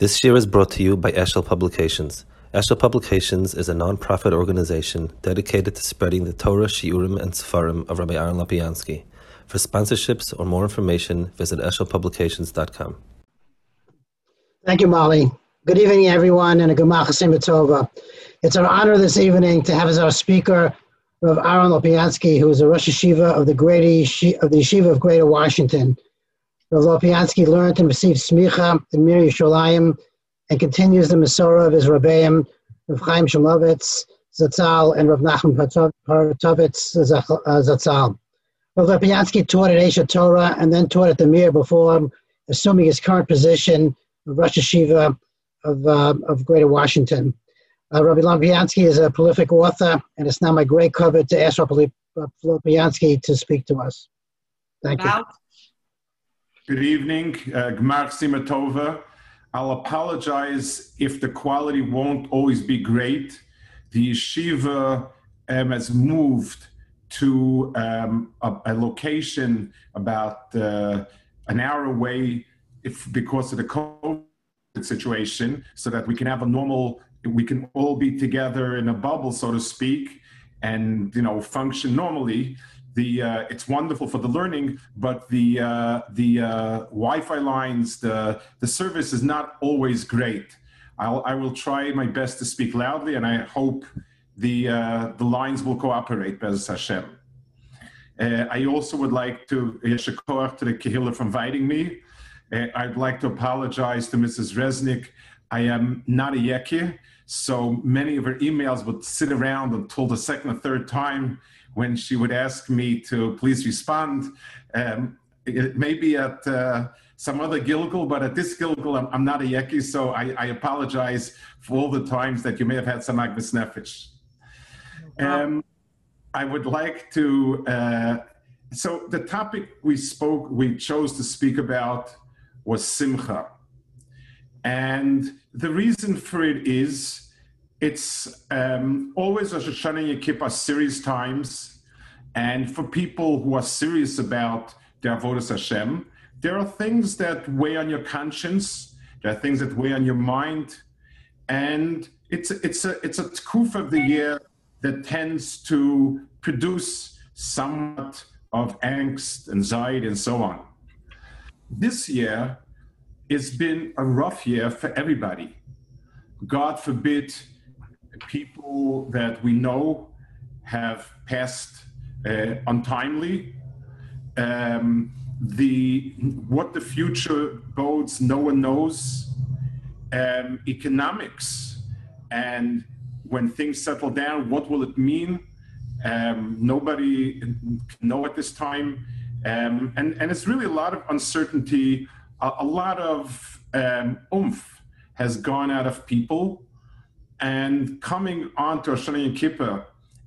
This year is brought to you by Eshel Publications. Eshel Publications is a non-profit organization dedicated to spreading the Torah, Shiurim, and Sefarim of Rabbi Aaron Lopiansky. For sponsorships or more information, visit eshelpublications.com. Thank you, Molly. Good evening, everyone, and a Gemach Tova. It's our honor this evening to have as our speaker Rav Aaron Lopiansky, who is a Rosh Yeshiva of the Yeshiva, of the Yeshiva of Greater Washington. Rav learned and received smicha in Mir Yerushalayim and continues the Masorah of his Rabbeim, Rav Chaim Shmulevitz, Zatzal, and Rav Nachman Partzovitz, Zatzal. Rav Lopiansky taught at Aish Torah and then taught at the Mir before assuming his current position of Rosh Yeshiva of, uh, of Greater Washington. Uh, Rabbi Lopiansky is a prolific author, and it's now my great cover to ask Rabbi Lopiansky to speak to us. Thank you. Good evening, uh, Gmar Simatova. I'll apologize if the quality won't always be great. The yeshiva um, has moved to um, a, a, location about uh, an hour away if, because of the COVID situation, so that we can have a normal, we can all be together in a bubble, so to speak, and you know function normally the uh, it's wonderful for the learning, but the uh, the uh, Wi-Fi lines, the the service is not always great. I'll, I will try my best to speak loudly, and I hope the uh, the lines will cooperate. Bez Hashem. Uh, I also would like to yasher koach to the Kehillah for inviting me. Uh, I'd like to apologize to Mrs. Resnick. I am not a yeki, so many of her emails would sit around until the second or third time when she would ask me to please respond. Um, it may be at uh, some other gilgul, but at this gilgul, I'm, I'm not a Yeki, so I, I, apologize for all the times that you may have had some agmas nefesh. Um, I would like to, uh, so the topic we spoke, we chose to speak about was Simcha. And the reason for it is it's um, always a and Kippur serious times, and for people who are serious about their avodas Hashem, there are things that weigh on your conscience. There are things that weigh on your mind, and it's it's a it's a tkuf of the year that tends to produce somewhat of angst, anxiety, and so on. This year, it's been a rough year for everybody. God forbid people that we know have passed uh, untimely. Um, the what the future bodes, no one knows. Um, economics and when things settle down, what will it mean? Um, nobody can know at this time, um, and and it's really a lot of uncertainty. A, a lot of um, oomph has gone out of people and coming on to Hashanah Kippur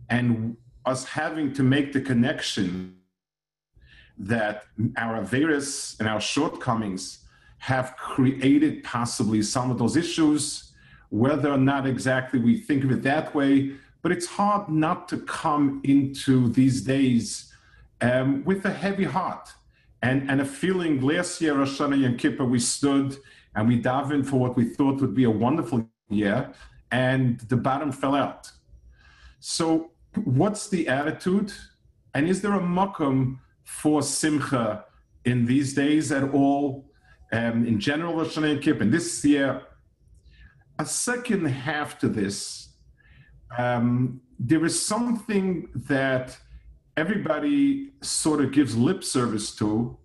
and us having to make the connection that our Averis and our shortcomings have created possibly some of those issues, whether or not exactly we think of it that way. But it's hard not to come into these days um, with a heavy heart and, and a feeling. Last year, Rosh Hashanah Yom Kippur, we stood and we davened for what we thought would be a wonderful year and the bottom fell out. So, what's the attitude? And is there a makom for simcha in these days at all? Um, in general, Rosh Hashanah and this year, a second half to this, um, there is something that everybody sort of gives lip service to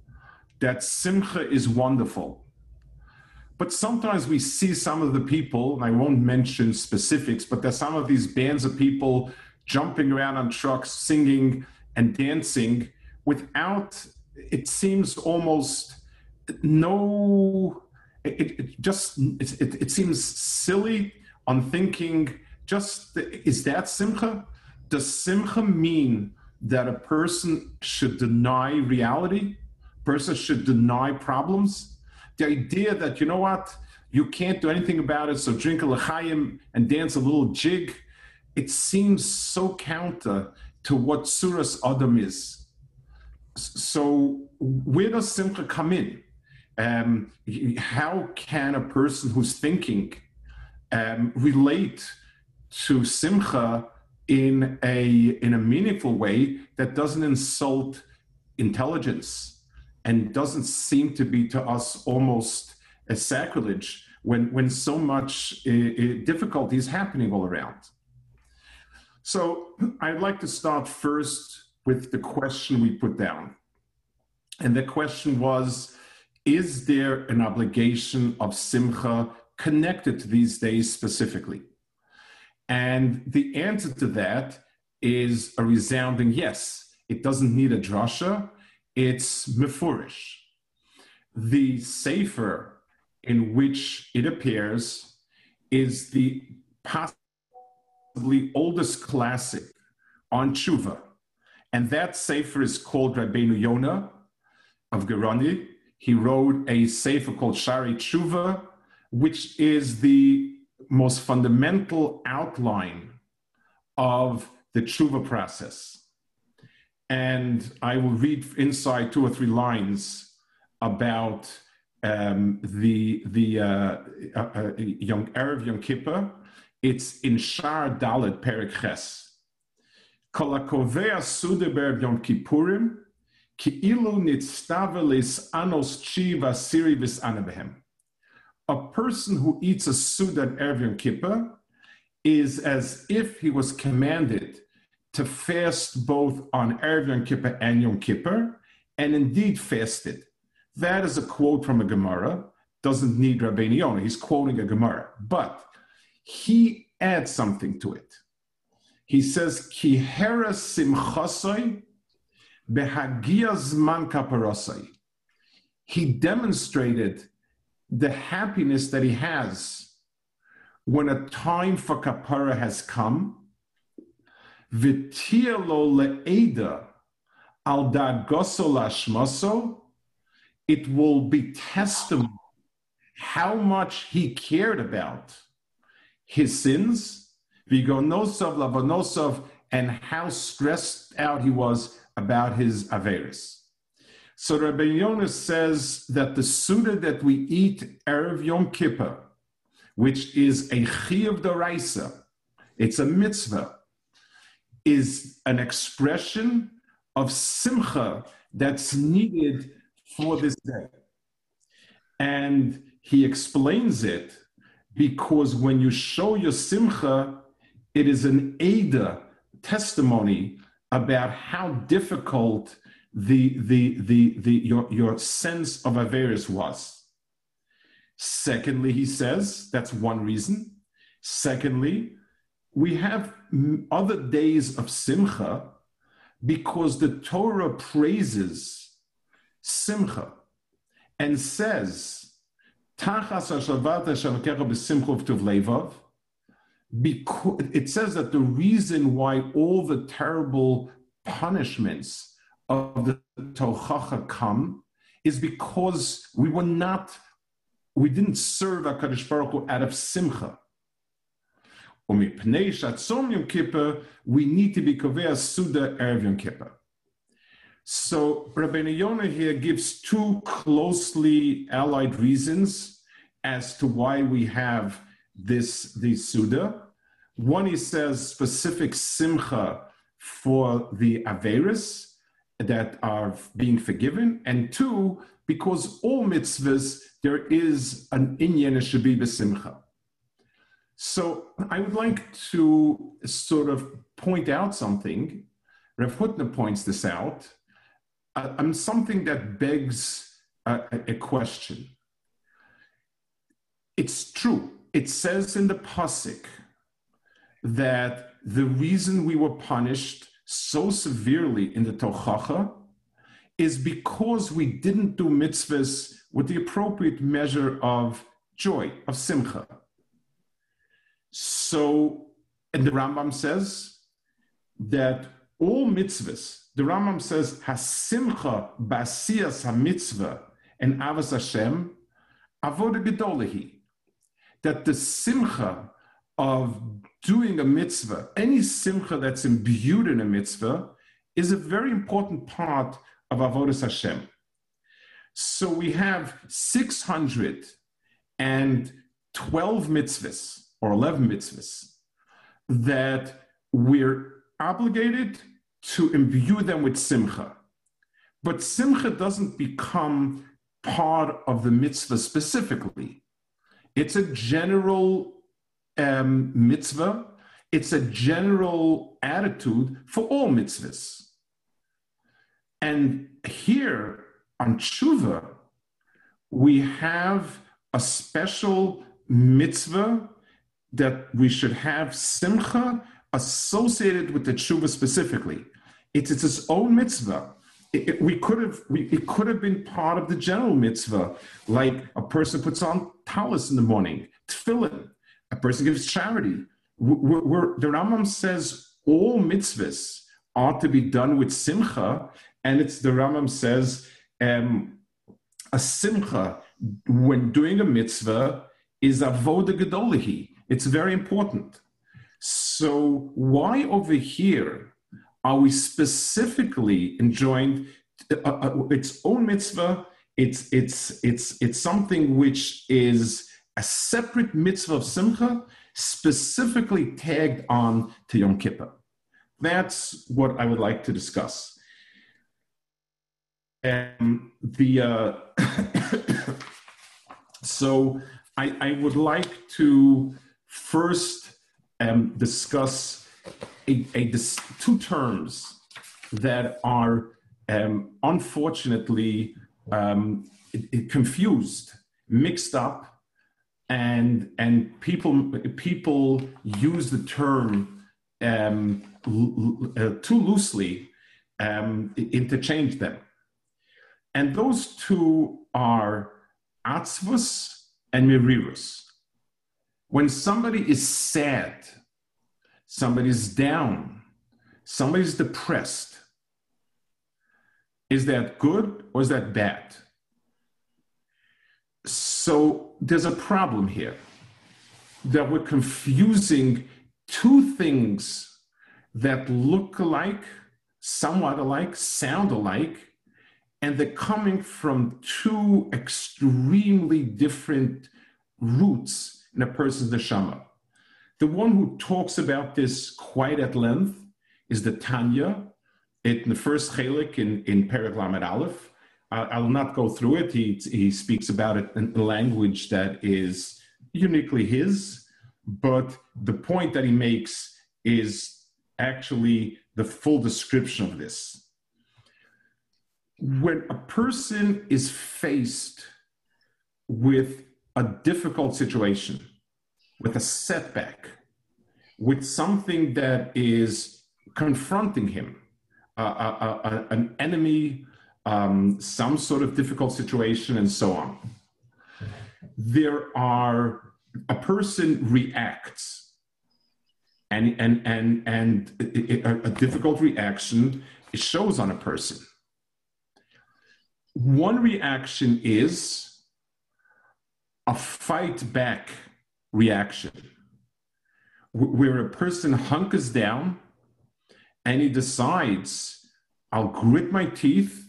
that simcha is wonderful. But sometimes we see some of the people, and I won't mention specifics, but there's some of these bands of people jumping around on trucks, singing and dancing without, it seems almost no, it, it just, it, it, it seems silly on thinking just, is that simcha? Does simcha mean that a person should deny reality? Person should deny problems? The idea that you know what? You can't do anything about it so drink a l'chaim and dance a little jig. It seems so counter to what suras adam is. So where does simcha come in? Um, how can a person who's thinking um, relate to simcha in a in a meaningful way that doesn't insult intelligence and doesn't seem to be to us almost a sacrilege when when so much uh, difficulty is happening all around. So I'd like to start first with the question we put down. And the question was Is there an obligation of simcha connected to these days specifically? And the answer to that is a resounding yes. It doesn't need a drasha, it's mefurish. The sefer in which it appears is the possibly oldest classic on tshuva. And that sefer is called Rabbeinu Yonah of Gerondi. He wrote a sefer called Shaarei Tshuva, which is the most fundamental outline of the tshuva process. And I will read inside two or three lines about um, the the uh, uh, Yom Erev Yom Kippur. It's in Shar Dalet Perik Ches. Kol hakovea sude be'erev Yom Kippurim ki'ilu nitztavelis anos chiva siri vis anabehem. A person who eats a suda at Erev Yom Kippur is as if he was commanded to fast both on Erev Yom Kippur and Yom Kippur, and indeed fasted. That is a quote from a Gemara. Doesn't need Rabbeinu Yonah. He's quoting a Gemara, but he adds something to it. He says, "Ki simchasoi behagiazman kaparosai." He demonstrated the happiness that he has when a time for kapara has come V'tielo le'eda al goso lashmaso, it will be testimony how much he cared about his sins, vigonosov lavonosov, and how stressed out he was about his averis. So Rabbi Yonah says that the Suda that we eat Erev Yom Kippur, which is a Chiyuv D'oraisa, it's a mitzvah, is an expression of simcha that's needed for this day. And he explains it because when you show your simcha, it is an Ada testimony about how difficult the, the, the, the, your, your sense of Averis was. Secondly, he says, that's one reason. Secondly, we have other days of simcha because the Torah praises simcha and says, because it says that the reason why all the terrible punishments of the Tochacha come is because we were not, we didn't serve HaKadosh Baruch Hu out of simcha. We need to be Kovea Suda Erev Yom. So Rabbi Yonah here gives two closely allied reasons as to why we have this, this Suda. One, he says specific simcha for the Averis that are being forgiven. And two, because all mitzvahs, there is an inyan shabi simcha. So I would like to sort of point out something. Rav Hutner points this out, uh, um, something that begs a, a question. It's true. It says in the pasuk that the reason we were punished so severely in the Tochacha is because we didn't do mitzvahs with the appropriate measure of joy, of simcha. So, and the Rambam says that all mitzvahs, the Rambam says, Hasimcha basiyas ha-mitzvah and avas Hashem, avoda gedolihi. That the simcha of doing a mitzvah, any simcha that's imbued in a mitzvah, is a very important part of avodas Hashem. So we have 612 mitzvahs or 11 mitzvahs that we're obligated to imbue them with simcha. But simcha doesn't become part of the mitzvah specifically. It's a general um, mitzvah, it's a general attitude for all mitzvahs. And here on tshuva, we have a special mitzvah that we should have simcha associated with the tshuva specifically. It's, it's its own mitzvah. It, it, we could have we, it could have been part of the general mitzvah, like a person puts on talis in the morning, tefillin. A person gives charity. We're, we're, the Rambam says all mitzvahs are to be done with simcha, and it's the Rambam says um, a simcha when doing a mitzvah is avoda gedolihi. It's very important. So why over here are we specifically enjoined uh, uh, its own mitzvah? It's it's it's it's something which is a separate mitzvah of simcha, specifically tagged on to Yom Kippur. That's what I would like to discuss. And the uh, so I, I would like to first um, discuss a, a, two terms that are um, unfortunately um, it, it confused, mixed up, and and people people use the term um, uh, too loosely, um, interchange them, and those two are atzvus and merirus. When somebody is sad, somebody's down, somebody's depressed, is that good or is that bad? So there's a problem here that we're confusing two things that look alike, somewhat alike, sound alike, and they're coming from two extremely different roots in a person's neshama. The Shama. The one who talks about this quite at length is the Tanya, in the first chelik in, in Perek Lamed Aleph. I will not go through it. He, he speaks about it in a language that is uniquely his, but the point that he makes is actually the full description of this. When a person is faced with a difficult situation, with a setback, with something that is confronting him, uh, an enemy, um, some sort of difficult situation, and so on. There are, a person reacts, and, and, and, and a, a difficult reaction it shows on a person. One reaction is a fight back reaction where a person hunkers down and he decides, I'll grit my teeth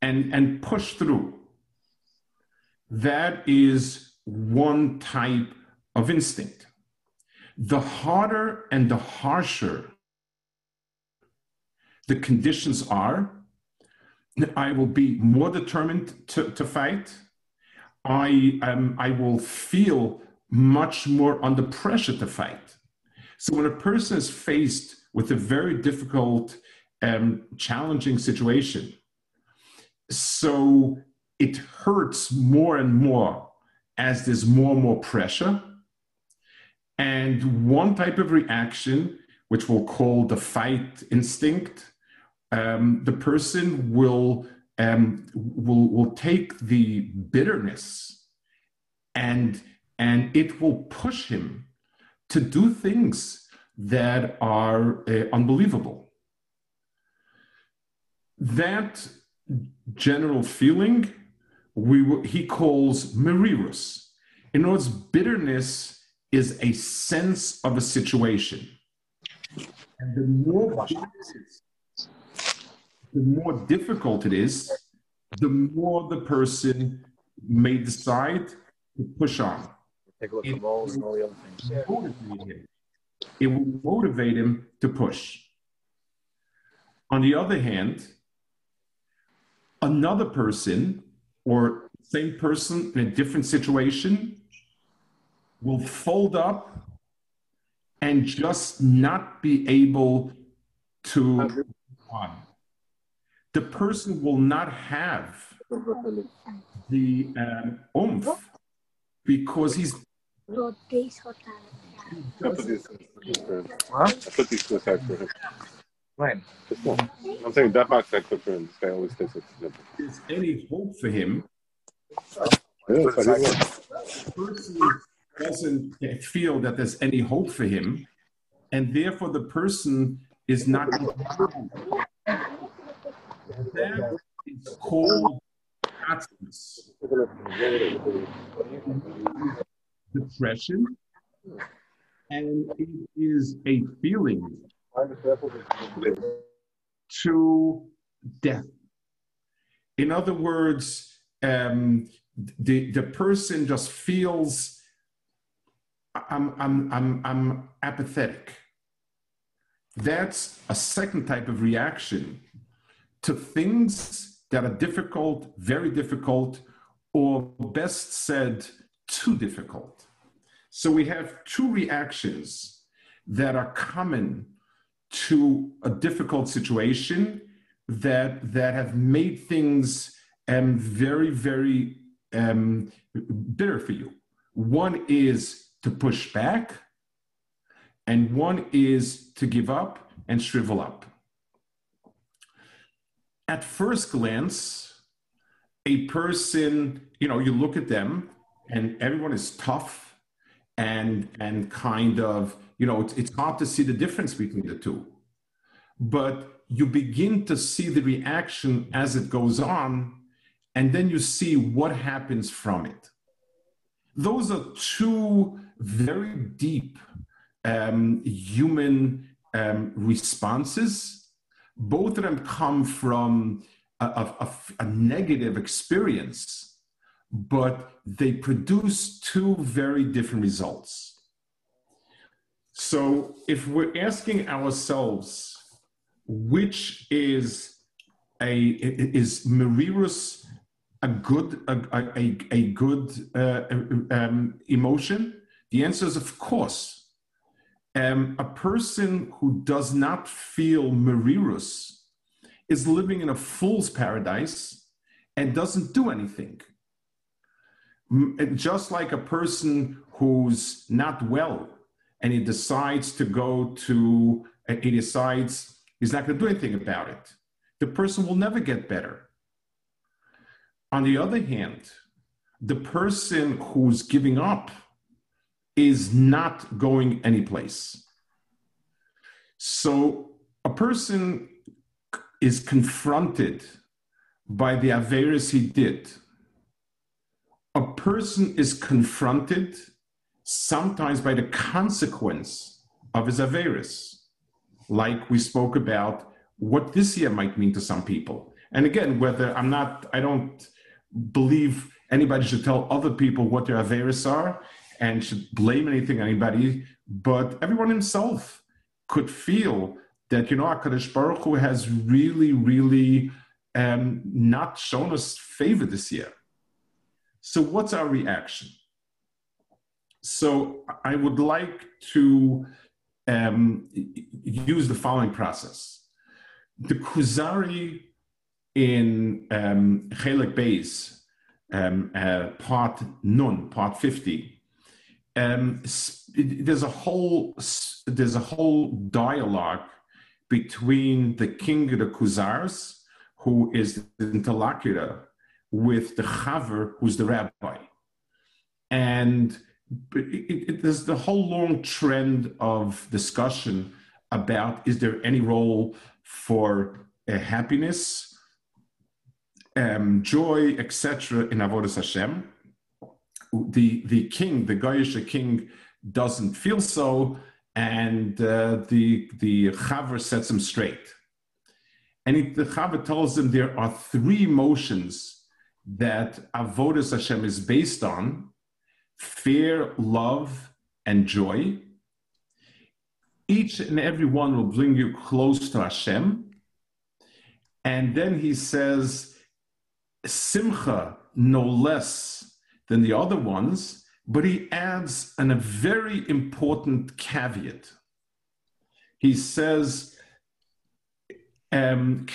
and, and push through. That is one type of instinct. The harder and the harsher the conditions are, I will be more determined to, to fight I, um, I will feel much more under pressure to fight. So when a person is faced with a very difficult, um, challenging situation, so it hurts more and more as there's more and more pressure. And one type of reaction, which we'll call the fight instinct, um, the person will um, will, will take the bitterness and, and it will push him to do things that are uh, unbelievable. That general feeling we, he calls merirus. In other words, bitterness is a sense of a situation. And the more the more difficult it is, the more the person may decide to push on. Take a look at the balls and all the other things. It will motivate him to push. On the other hand, another person or same person in a different situation will fold up and just not be able to on. The person will not have the um, oomph because he's Huh? I put these to the side for him. When? Just one. I'm saying that box I put for him. This guy always takes it. there's any hope for him. Yeah, that's what he wants. The person doesn't feel that there's any hope for him, and therefore the person is not. Is called absence. Depression, and it is a feeling to death. In other words, um, the the person just feels I'm I'm I'm I'm apathetic. That's a second type of reaction to things that are difficult, very difficult, or best said, too difficult. So we have two reactions that are common to a difficult situation that that have made things um, very very um, bitter for you. One is to push back, and one is to give up and shrivel up. At first glance, a person, you know, you look at them and everyone is tough and and kind of, you know, it's, it's hard to see the difference between the two. But you begin to see the reaction as it goes on, and then you see what happens from it. Those are two very deep um, human um, responses. Both of them come from a, a, a negative experience, but they produce two very different results. So if we're asking ourselves, which is a is Marirus a good a, a, a good uh, um, emotion? The answer is of course. Um, a person who does not feel Marirus is living in a fool's paradise and doesn't do anything. Just like a person who's not well and he decides to go to, uh, he decides he's not going to do anything about it. The person will never get better. On the other hand, the person who's giving up is not going anyplace. So a person is confronted by the Averis he did. A person is confronted sometimes by the consequence of his Averis, like we spoke about what this year might mean to some people. And again, whether I'm not, I don't believe anybody should tell other people what their Averis are and should blame anything anybody, but everyone himself could feel that, you know, HaKadosh Baruch Hu has really, really um, not shown us favor this year. So what's our reaction? So I would like to um, use the following process. The Kuzari in um, Chelik Beis, um, uh, part Nun, part 50, um, there's a whole there's a whole dialogue between the king of the Kuzars, who is the interlocutor, with the Chaver, who's the rabbi. And it, it, it- there's the whole long trend of discussion about is there any role for uh, happiness, um, joy, etc. in Avodah Hashem. The, the king, the Goyish king, doesn't feel so, and uh, the, the Chaver sets him straight. And it, the Chaver tells them there are three emotions that Avodas Hashem is based on fear, love, and joy. Each and every one will bring you close to Hashem. And then he says, Simcha, no less than the other ones, but he adds an, a very important caveat. He says, um.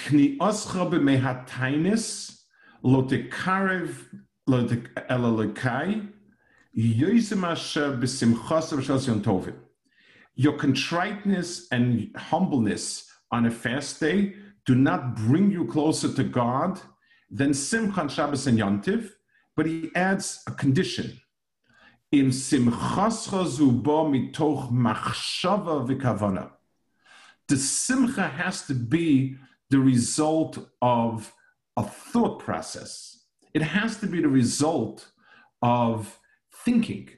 Your contriteness and humbleness on a fast day do not bring you closer to God than Simchan Shabbos and Yontiv, but he adds a condition. Im mitoch machshava. The simcha has to be the result of a thought process. It has to be the result of thinking.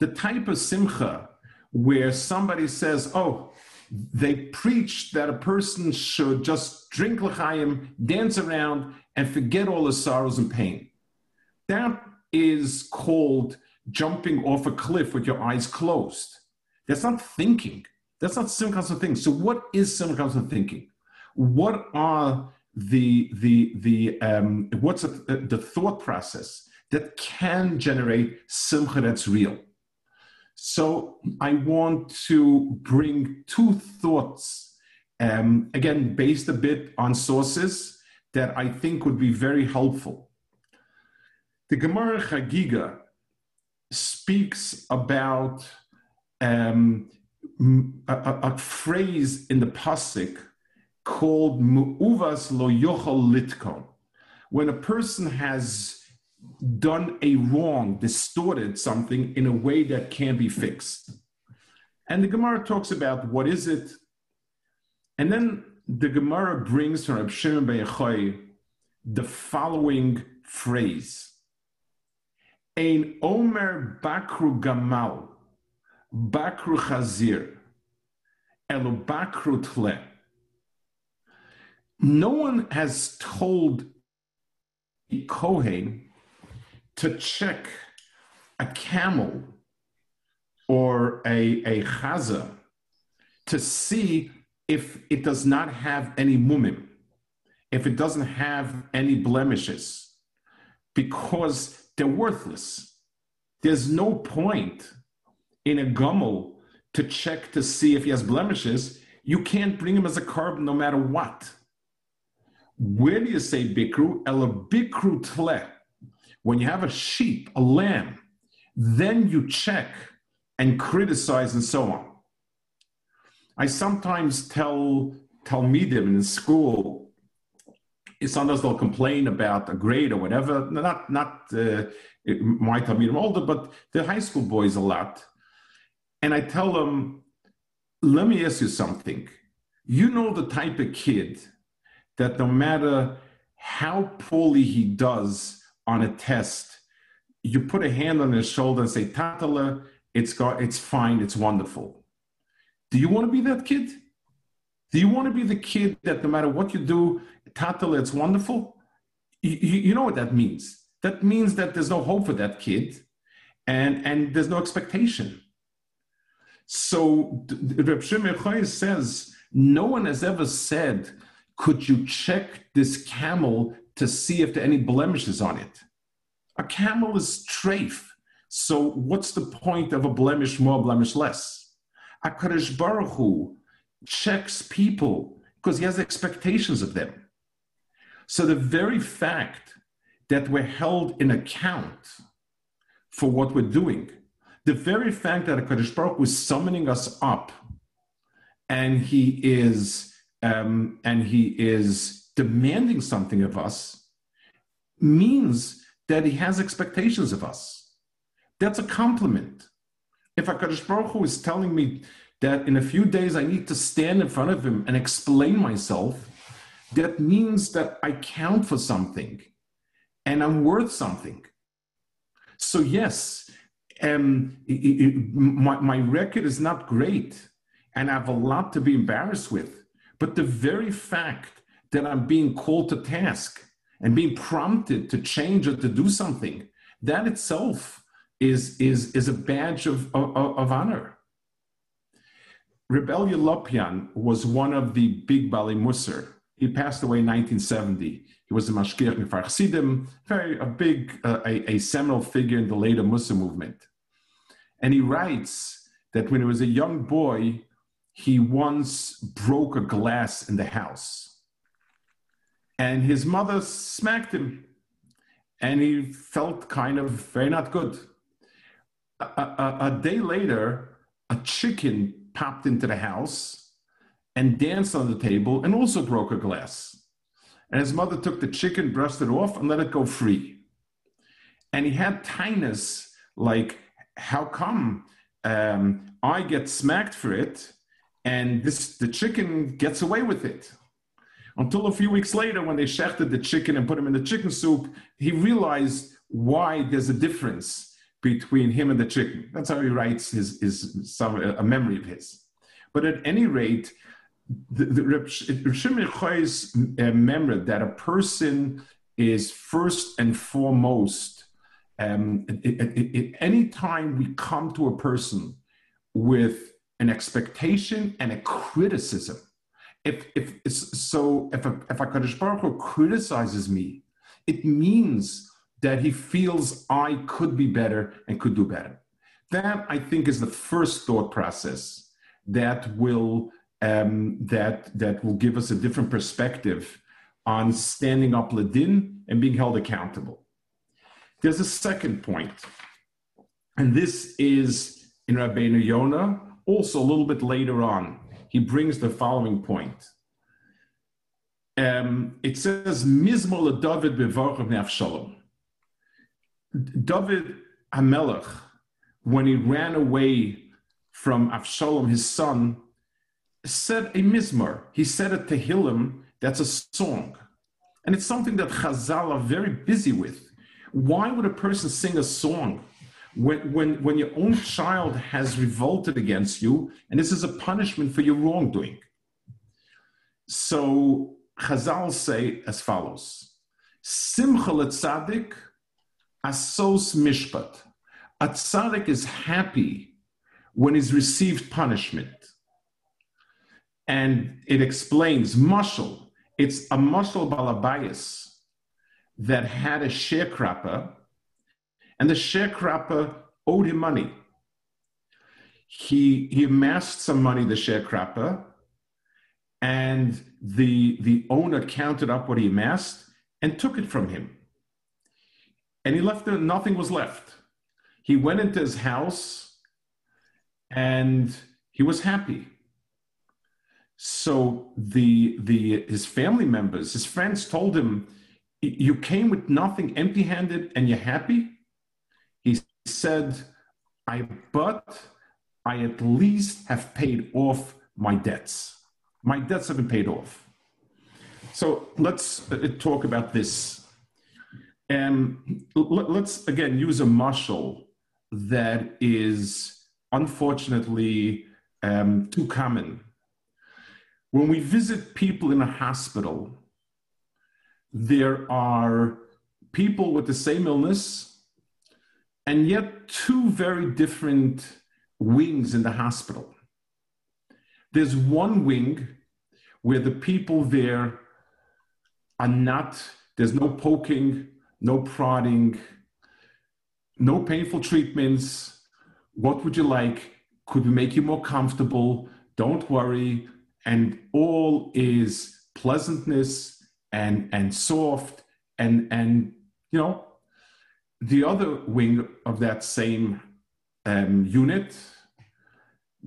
The type of simcha where somebody says, oh, they preach that a person should just drink l'chaim, dance around, and forget all the sorrows and pain. That is called jumping off a cliff with your eyes closed. That's not thinking. That's not simchas of things. So, what is simchas of thinking? What are the the the um, what's a, the thought process that can generate simcha that's real? So I want to bring two thoughts, um, again, based a bit on sources that I think would be very helpful. The Gemara Chagiga speaks about um, a, a, a, phrase in the pasuk called "mu'uvas lo yochol litkon," when a person has done a wrong, distorted something in a way that can be fixed. And the Gemara talks about what is it. And then the Gemara brings from Reb Shimon the following phrase. Ein omer bakru gamal, bakru chazir, elu bakru tle. No one has told a Kohen to check a camel or a, a chaza to see if it does not have any mumim, if it doesn't have any blemishes, because they're worthless. There's no point in a gummel to check to see if he has blemishes. You can't bring him as a korban no matter what. Where do you say bikru? Ela bikru tle when you have a sheep, a lamb, then you check and criticize and so on. I sometimes tell them in school, sometimes they'll complain about a grade or whatever. Not not uh, my talmidim older, but the high school boys a lot. And I tell them, let me ask you something. You know the type of kid that no matter how poorly he does on a test, you put a hand on his shoulder and say, Tatala, it's got it's fine, it's wonderful. Do you want to be that kid? Do you want to be the kid that no matter what you do, Tatala, it's wonderful? You, you know what that means. That means that there's no hope for that kid and, and there's no expectation. So Reb Shimon says, no one has ever said, could you check this camel to see if there are any blemishes on it. A camel is treif. So what's the point of a blemish more, blemish less? HaKadosh Baruch Hu checks people because he has expectations of them. So the very fact that we're held in account for what we're doing, the very fact that HaKadosh Baruch is summoning us up and he is um, and he is demanding something of us means that he has expectations of us. That's a compliment. If HaKadosh Baruch Hu is telling me that in a few days I need to stand in front of him and explain myself, that means that I count for something and I'm worth something. So, yes, um, it, it, my, my record is not great and I have a lot to be embarrassed with. But the very fact that I'm being called to task and being prompted to change or to do something, that itself is, is, is a badge of, of, of honor. Reb Elya Lopian was one of the big Baalei Musar. He passed away in 1970. He was a Mashgiach Mifar very a big, uh, a, a, seminal figure in the later Musar movement. And he writes that when he was a young boy, he once broke a glass in the house. And his mother smacked him. And he felt kind of very not good. A, a, a day later, a chicken popped into the house and danced on the table and also broke a glass. And his mother took the chicken, brushed it off, and let it go free. And he had tinus like, how come um, I get smacked for it and this the chicken gets away with it? Until a few weeks later, when they shechted the chicken and put him in the chicken soup, he realized why there's a difference between him and the chicken. That's how he writes his, his some, a memory of his. But at any rate, the, the Shimon uh, memory that a person is first and foremost. Um, any time we come to a person with an expectation and a criticism, if if so, if a, if a Kadosh Baruch Hu criticizes me, it means that he feels I could be better and could do better. That I think is the first thought process that will um, that that will give us a different perspective on standing up ladin and being held accountable. There's a second point, and this is in Rabbeinu Yonah, also a little bit later on. He brings the following point. Um, it says, Mizmor David bevarach Shalom. David Hamelech, when he ran away from Avshalom, his son, said a mizmor. He said a tehillim that's a song. And it's something that Chazal are very busy with. Why would a person sing a song when, when, when your own child has revolted against you and this is a punishment for your wrongdoing? So Chazal say as follows Simcha tzaddik asos mishpat. A tzaddik is happy when he's received punishment. And it explains mushal. It's a mushal balabayas that had a sharecropper, and the sharecropper owed him money. He, he amassed some money, the sharecropper, and the, the owner counted up what he amassed and took it from him. And he left there, nothing was left. He went into his house and he was happy. So the the his family members, his friends told him, "You came with nothing, empty-handed, and you're happy." He said, "I but I at least have paid off my debts. My debts have been paid off." So let's uh, talk about this. And let's again use a muscle that is unfortunately um, too common when we visit people in a hospital, there are people with the same illness and yet two very different wings in the hospital. There's one wing where the people there are not, there's no poking, no prodding, no painful treatments. What would you like? Could we make you more comfortable? Don't worry and all is pleasantness and and soft and and you know the other wing of that same um, unit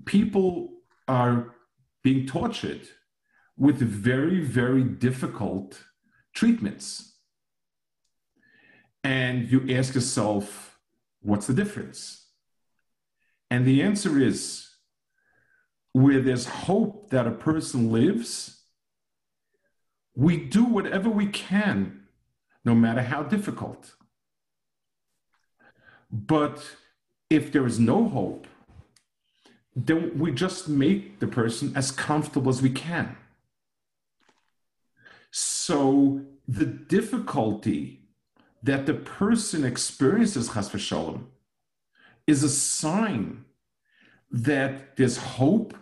people are being tortured with very very difficult treatments. And you ask yourself what's the difference? And the answer is where there's hope that a person lives, we do whatever we can, no matter how difficult. But if there is no hope, then we just make the person as comfortable as we can. So the difficulty that the person experiences, chas v'shalom, is a sign that there's hope,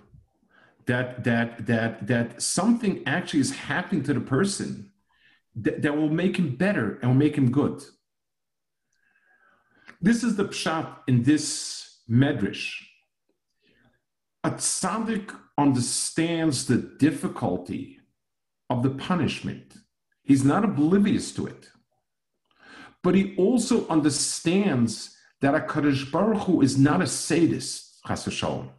that that that that something actually is happening to the person that, that will make him better and will make him good. This is the pshat in this medrash. A tzaddik understands the difficulty of the punishment. He's not oblivious to it. But he also understands that a Baruch Hu is not a sadist, chas v'shalom.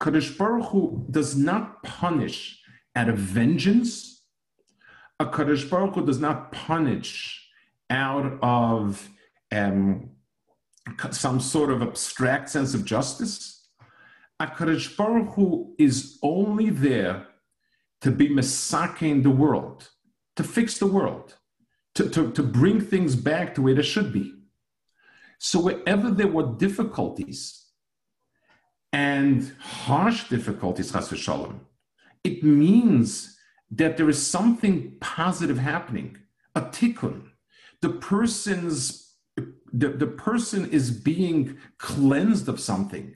Kadosh Baruch Hu does not punish out of vengeance. A Kadosh Baruch Hu does not punish out of um, some sort of abstract sense of justice. A Kadosh Baruch Hu is only there to be misaking the world, to fix the world, to, to, to bring things back to where they should be. So wherever there were difficulties and harsh difficulties, chas v'shalom, it means that there is something positive happening, a tikkun. The person's the, the person is being cleansed of something,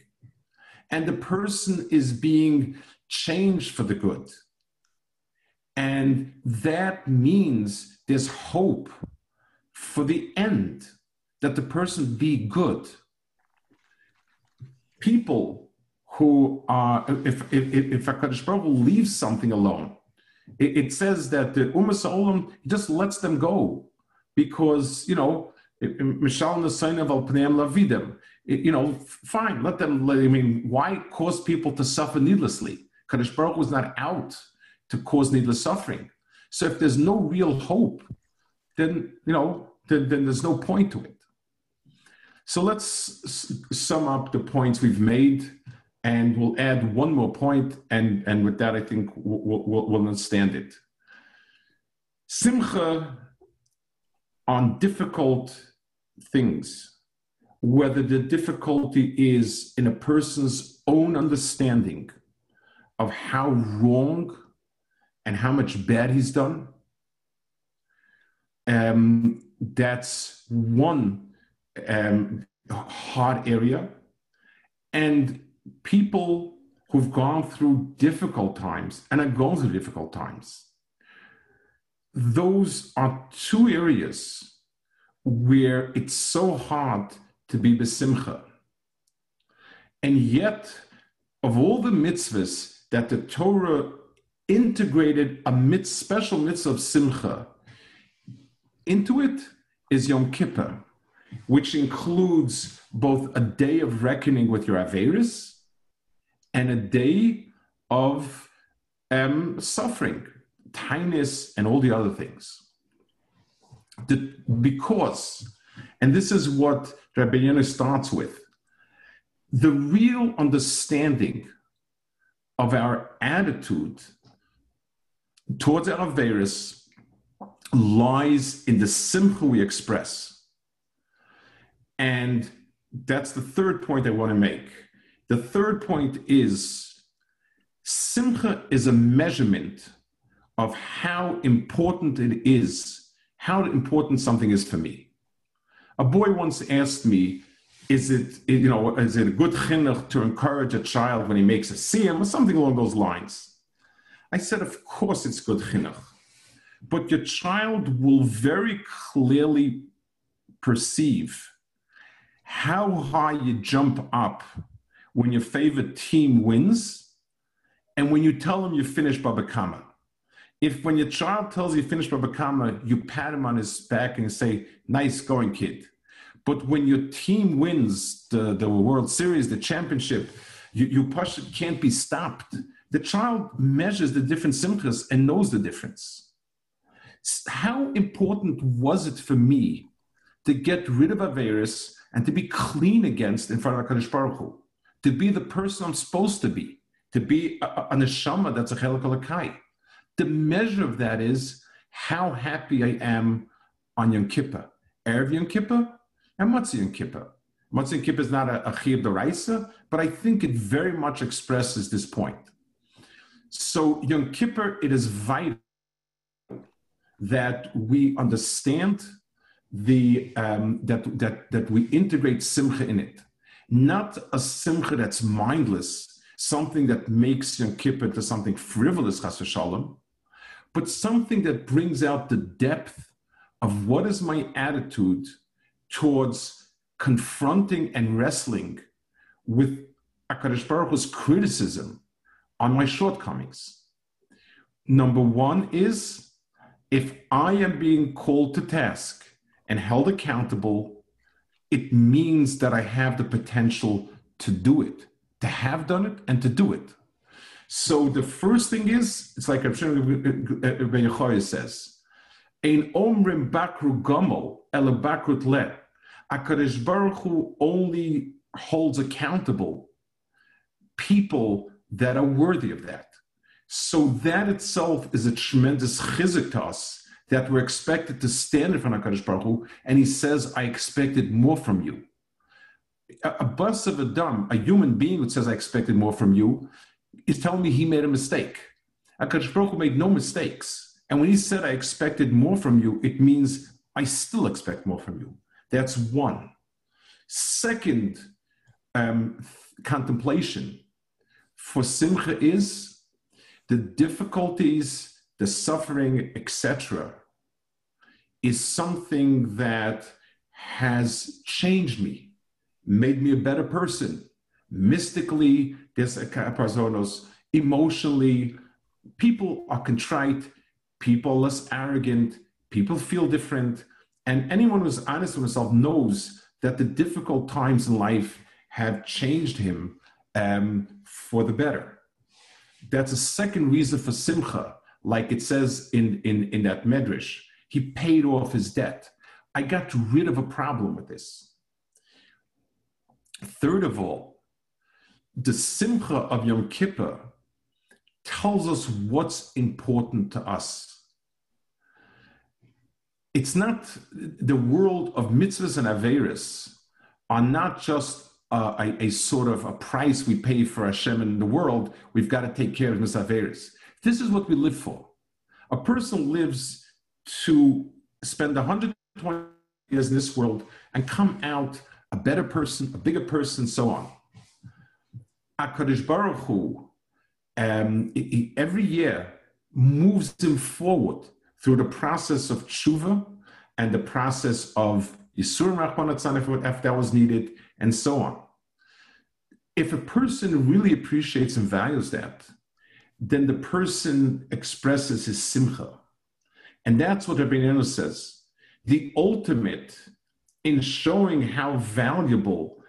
and the person is being changed for the good. And that means there's hope for the end that the person be good. People who uh, are, if, if, if HaKadosh Baruch leaves something alone, it, it says that the Ummah Sa'olam just lets them go because, you know, Mishal Nasainav al Pneim Lavidem, you know, fine, let them, I mean, why cause people to suffer needlessly? Kadosh Baruch was not out to cause needless suffering. So if there's no real hope, then, you know, then, then there's no point to it. So let's sum up the points we've made, and we'll add one more point, and, and with that, I think we'll, we'll, we'll understand it. Simcha on difficult things, whether the difficulty is in a person's own understanding of how wrong and how much bad he's done, um, that's one um, hard area. And people who've gone through difficult times and are going through difficult times, those are two areas where it's so hard to be besimcha. And yet, of all the mitzvahs that the Torah integrated a mit- special mitzvah of simcha into it is Yom Kippur, which includes both a day of reckoning with your Averis and a day of um, suffering, tinus, and all the other things. The, because, and this is what Rabbi starts with, the real understanding of our attitude towards our Averis lies in the simcha we express. And that's the third point I want to make. The third point is simcha is a measurement of how important it is, how important something is for me. A boy once asked me, is it, you know, is it a good chinuch to encourage a child when he makes a siyum or something along those lines? I said, of course it's good chinuch, but your child will very clearly perceive how high you jump up when your favorite team wins and when you tell them you finished Baba Kama. If when your child tells you finished Baba Kama, you pat him on his back and say, nice going, kid. But when your team wins the, the World Series, the championship, you, you push it can't be stopped. The child measures the different simchas and knows the difference. How important was it for me to get rid of Averis and to be clean against in front of HaKadosh Baruch Hu? To be the person I'm supposed to be, to be a, a, neshama that's a chelik alakai. The measure of that is how happy I am on Yom Kippur. Erev Yom Kippur and Motzei Yom Kippur. Motzei Yom Kippur is not a, a D'oraisa, but I think it very much expresses this point. So Yom Kippur, it is vital that we understand the um, that that that we integrate simcha in it, not a simcha that's mindless, something that makes Yom Kippur to something frivolous, chas v'shalom, but something that brings out the depth of what is my attitude towards confronting and wrestling with HaKadosh Baruch Hu's criticism on my shortcomings. Number one is if I am being called to task and held accountable, it means that I have the potential to do it, to have done it and to do it. So the first thing is, it's like Rabbi Yehoyah says, Ein omrim bakru gomel ele bakrut le. HaKadosh Baruch Hu only holds accountable people that are worthy of that. So that itself is a tremendous chizuk to us that we're expected to stand in front of Hakadosh Baruch Hu, and He says, "I expected more from you." A, a basar v'dam, a human being who says, "I expected more from you," is telling me he made a mistake. Hakadosh Baruch Hu made no mistakes, and when He said, "I expected more from you," it means I still expect more from you. That's one. Second um, contemplation for Simcha is the difficulties, the suffering, etc., is something that has changed me, made me a better person. Mystically, there's a parzonos, emotionally, people are contrite, people less arrogant, people feel different. And anyone who's honest with himself knows that the difficult times in life have changed him um, for the better that's a second reason for simcha, like it says in, in, in that medrash. He paid off his debt. I got rid of a problem with this. Third of all, the simcha of Yom Kippur tells us what's important to us. It's not the world of mitzvahs and averis are not just a, a, sort of a price we pay for Hashem in the world, we've got to take care of Misaveris. This is what we live for. A person lives to spend 120 years in this world and come out a better person, a bigger person, so on. HaKadosh Baruch Hu, um, every year moves him forward through the process of tshuva and the process of Yisur Rachman if that was needed, and so on. If a person really appreciates and values that, then the person expresses his simcha. And that's what Rabbi Neno says. The ultimate in showing how valuable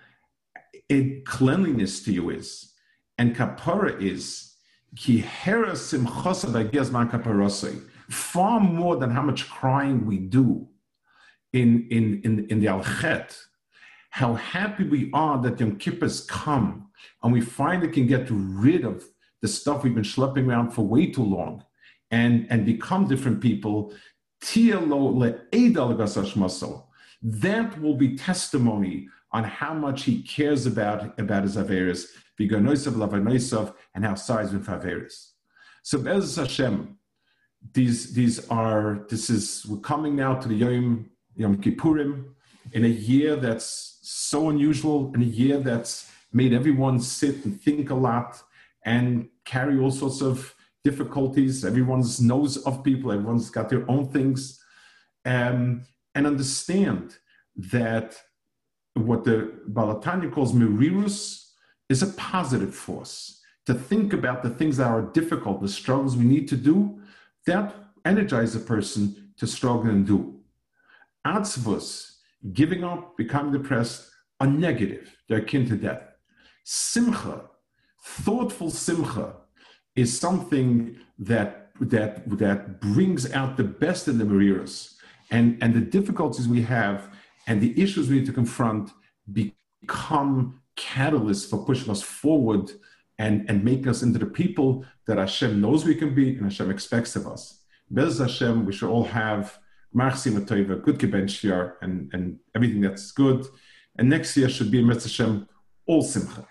a cleanliness to you is and kapara is far more than how much crying we do in, in, in, in the Al-Chet, how happy we are that Yom Kippur's come and we finally can get rid of the stuff we've been schlepping around for way too long and, and become different people. That will be testimony on how much he cares about, about his Averis, and how size with Averis. So Bez Hashem, these, these are, this is, we're coming now to the Yom, Yom Kippurim in a year that's so unusual in a year that's made everyone sit and think a lot and carry all sorts of difficulties. Everyone's knows of people, everyone's got their own things. Um, and understand that what the Baal HaTanya calls merirus is a positive force. To think about the things that are difficult, the struggles we need to do, that energizes a person to struggle and do. Atzvus, giving up, becoming depressed, are negative. They're akin to death. Simcha, thoughtful simcha, is something that that that brings out the best in the merirus. And, and the difficulties we have and the issues we need to confront become catalysts for pushing us forward and, and making us into the people that Hashem knows we can be and Hashem expects of us. Bez Hashem, we should all have good gebench and, and everything that's good. And next year should be Mitzvah Hashem, all Simcha.